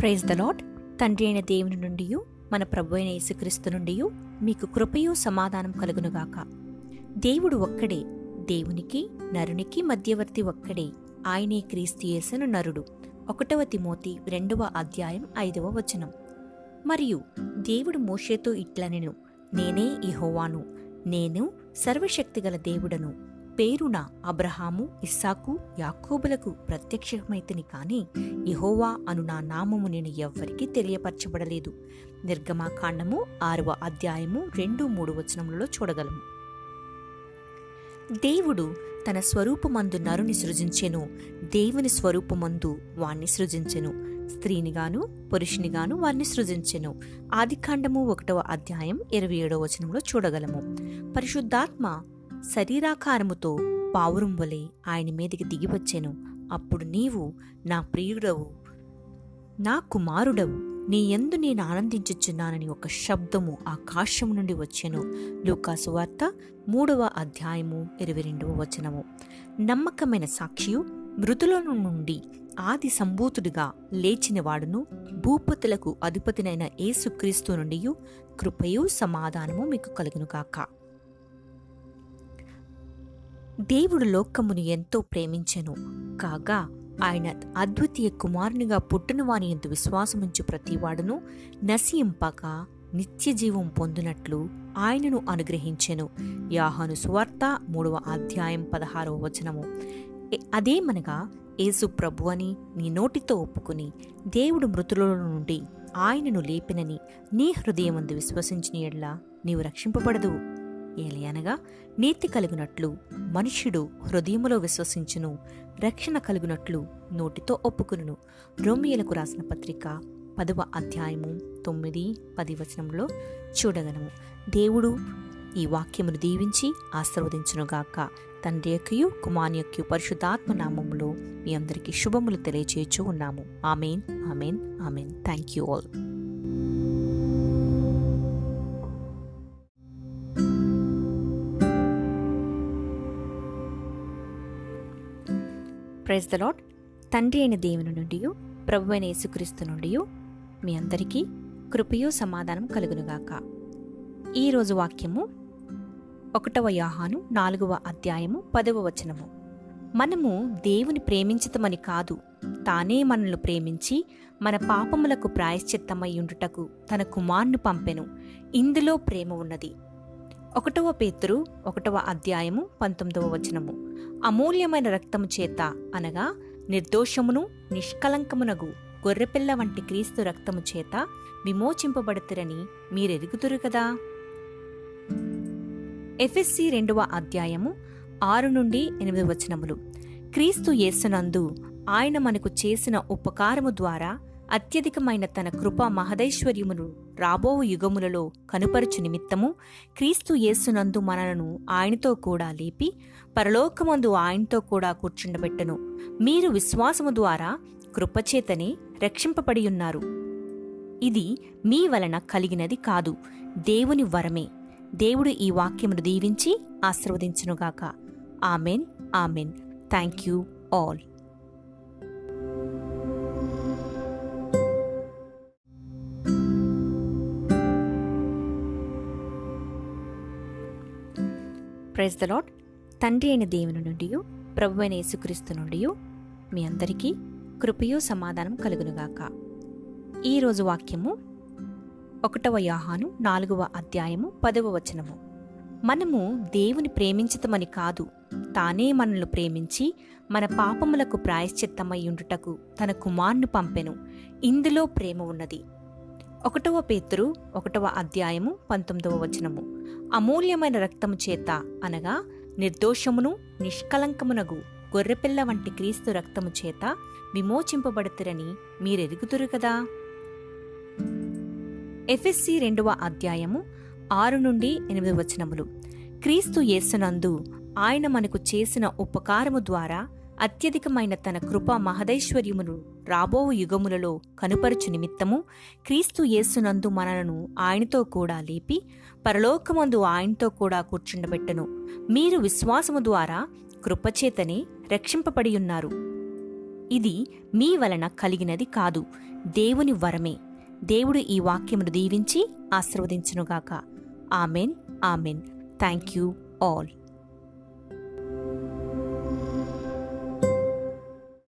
Praise the Lord తండ్రి అయిన దేవుని నుండి మన ప్రభు అయిన యేసుక్రీస్తు నుండి మీకు కృపయు సమాధానం కలుగునుగాక. దేవుడు ఒక్కడే దేవునికి నరునికి మధ్యవర్తి ఒక్కడే. ఆయనే క్రీస్తు యేసను నరుడు. ఒకటవ తిమోతి రెండవ అధ్యాయం ఐదవ వచనం. మరియు దేవుడు మోషేతో ఇట్లనెను నేనే ఇహోవాను నేను సర్వశక్తిగల దేవుడను. పేరున అబ్రహాము ఇస్సాకు యాకోబులకు ప్రత్యక్షమైతిని కాని ఇహోవా అను నా నామము నేను ఎవ్వరికీ తెలియపరచబడలేదు. నిర్గమాకాండము ఆరవ అధ్యాయము రెండు మూడు వచనములలో చూడగలము. దేవుడు తన స్వరూపమందు నరుని సృజించెను దేవుని స్వరూపమందు వాణ్ణి సృజించెను స్త్రీనిగాను పురుషునిగాను వారిని సృజించెను. ఆదికాండము ఒకటవ అధ్యాయం ఇరవై ఏడవ వచనంలో చూడగలము. పరిశుద్ధాత్మ శరీరాకారముతో పావురం వలె ఆయన మీదకి దిగివచ్చెను. అప్పుడు నీవు నా ప్రియుడవు నా కుమారుడవు. నీ ఎందు నేను ఆనందించుచున్నానని ఒక శబ్దము ఆకాశం నుండి వచ్చెను. లూకాసు వార్త మూడవ అధ్యాయము ఇరవై రెండవ వచనము. నమ్మకమైన సాక్షియు మృతులను నుండి ఆది సంభూతుడిగా లేచిన వాడును భూపతులకు అధిపతినైన యేసుక్రీస్తు నుండి కృపయు సమాధానము మీకు కలుగునుగాక దేవుడు లోకమును ఎంతో ప్రేమించెను. కాగా ఆయన అద్వితీయ కుమారునిగా పుట్టినవాని ఎందు విశ్వాసముంచు ప్రతివాడును నశింపక నిత్య జీవం పొందినట్లు ఆయనను అనుగ్రహించెను. యాహాను సువార్త మూడవ అధ్యాయం పదహారవ వచనము. అదేమనగా యేసు ప్రభు అని నీ నోటితో ఒప్పుకుని దేవుడు మృతుల నుండి ఆయనను లేపినని నీ హృదయమందు విశ్వసించిన ఎడ్లా నీవు రక్షింపబడదు ఏలియనగా నీతి కలుగునట్లు మనుష్యుడు హృదయములో విశ్వసించును రక్షణ కలుగునట్లు నోటితో ఒప్పుకును రోమియలకు రాసిన పత్రిక పదవ అధ్యాయము తొమ్మిది పది వచనంలో చూడగలము. దేవుడు ఈ వాక్యమును దీవించి ఆశీర్వదించునుగాక. తండ్రి యొక్కయు కుమార్ యొక్క పరిశుద్ధాత్మ నామములో మీ అందరికీ శుభములు తెలియచేయచూ ఉన్నాము. Amen amen amen. Thank you all praise the Lord తండ్రి అయిన దేవుని నుండి ప్రభు అయిన యేసుక్రీస్తు నుండి మీ అందరికీ కృపయు సమాధానం కలుగునుగాక. ఈరోజు వాక్యము ఒకటవ యాహాను నాలుగవ అధ్యాయము పదవ వచనము. మనము దేవుని ప్రేమించతమని కాదు తానే మనల్ని ప్రేమించి మన పాపములకు ప్రాయశ్చిత్తమై ఉండుటకు తన కుమార్ను పంపెను. ఇందులో ప్రేమ ఉన్నది. ఒకటవ పేతురు ఒకటవ అధ్యాయము పంతొమ్మిదవ వచనము. అమూల్యమైన రక్తము చేత అనగా నిర్దోషమును నిష్కలంకమునగు గొర్రెపిల్ల వంటి క్రీస్తు రక్తము చేత విమోచింపబడుతురని మీరెరుగుదురు కదా? ఎఫ్ఎస్సి రెండవ అధ్యాయము ఆరు నుండి ఎనిమిది వచనములు. క్రీస్తు యేసునందు ఆయన మనకు చేసిన ఉపకారము ద్వారా అత్యధికమైన తన కృప మహదైశ్వర్యమును రాబో యుగములలో కనుపరచు నిమిత్తము క్రీస్తు యేసునందు మనలను ఆయనతో కూడా లేపి పరలోకమందు ఆయనతో కూడా కూర్చుండబెట్టను. మీరు విశ్వాసము ద్వారా కృపచేతనే రక్షింపబడి ఉన్నారు. ఇది మీ వలన కలిగినది కాదు దేవుని వరమే. దేవుడు ఈ వాక్యమును దీవించి ఆశీర్వదించునుగాక. Amen amen. Thank you all. Praise the Lord తండ్రి అయిన దేవుని నుండి ప్రభు అయిన యేసుక్రీస్తు నుండి మీ అందరికీ కృపయు సమాధానం కలుగునుగాక. ఈరోజు వాక్యము ఒకటవ యాహాను నాలుగవ అధ్యాయము పదవ వచనము. మనము దేవుని ప్రేమించతమని కాదు తానే మనల్ని ప్రేమించి మన పాపములకు ప్రాయశ్చిత్తమై ఉండుటకు తన కుమార్ను పంపెను. ఇందులో ప్రేమ ఉన్నది. ఒకటవ పేతురు ఒకటవ అధ్యాయము పంతొమ్మిదవ వచనము. అమూల్యమైన రక్తము చేత అనగా నిర్దోషమును నిష్కలంకమునగు గొర్రెపిల్ల వంటి క్రీస్తు రక్తము చేత విమోచింపబడుతురని మీరెరుగుతురు కదా? ఎఫ్ఎస్సి రెండవ అధ్యాయము ఆరు నుండి ఎనిమిది వచనములు. క్రీస్తు యేసునందు ఆయన మనకు చేసిన ఉపకారము ద్వారా అత్యధికమైన తన కృప మహదైశ్వర్యమును రాబో యుగములలో కనుపరచు నిమిత్తము క్రీస్తు యేసునందు మనలను ఆయనతో కూడా లేపి పరలోకమందు ఆయనతో కూడా కూర్చుండబెట్టను. మీరు విశ్వాసము ద్వారా కృపచేతనే రక్షింపబడి ఉన్నారు. ఇది మీ వలన కలిగినది కాదు దేవుని వరమే. దేవుడు ఈ వాక్యమును దీవించి ఆశీర్వదించునుగాక. Amen amen. Thank you all.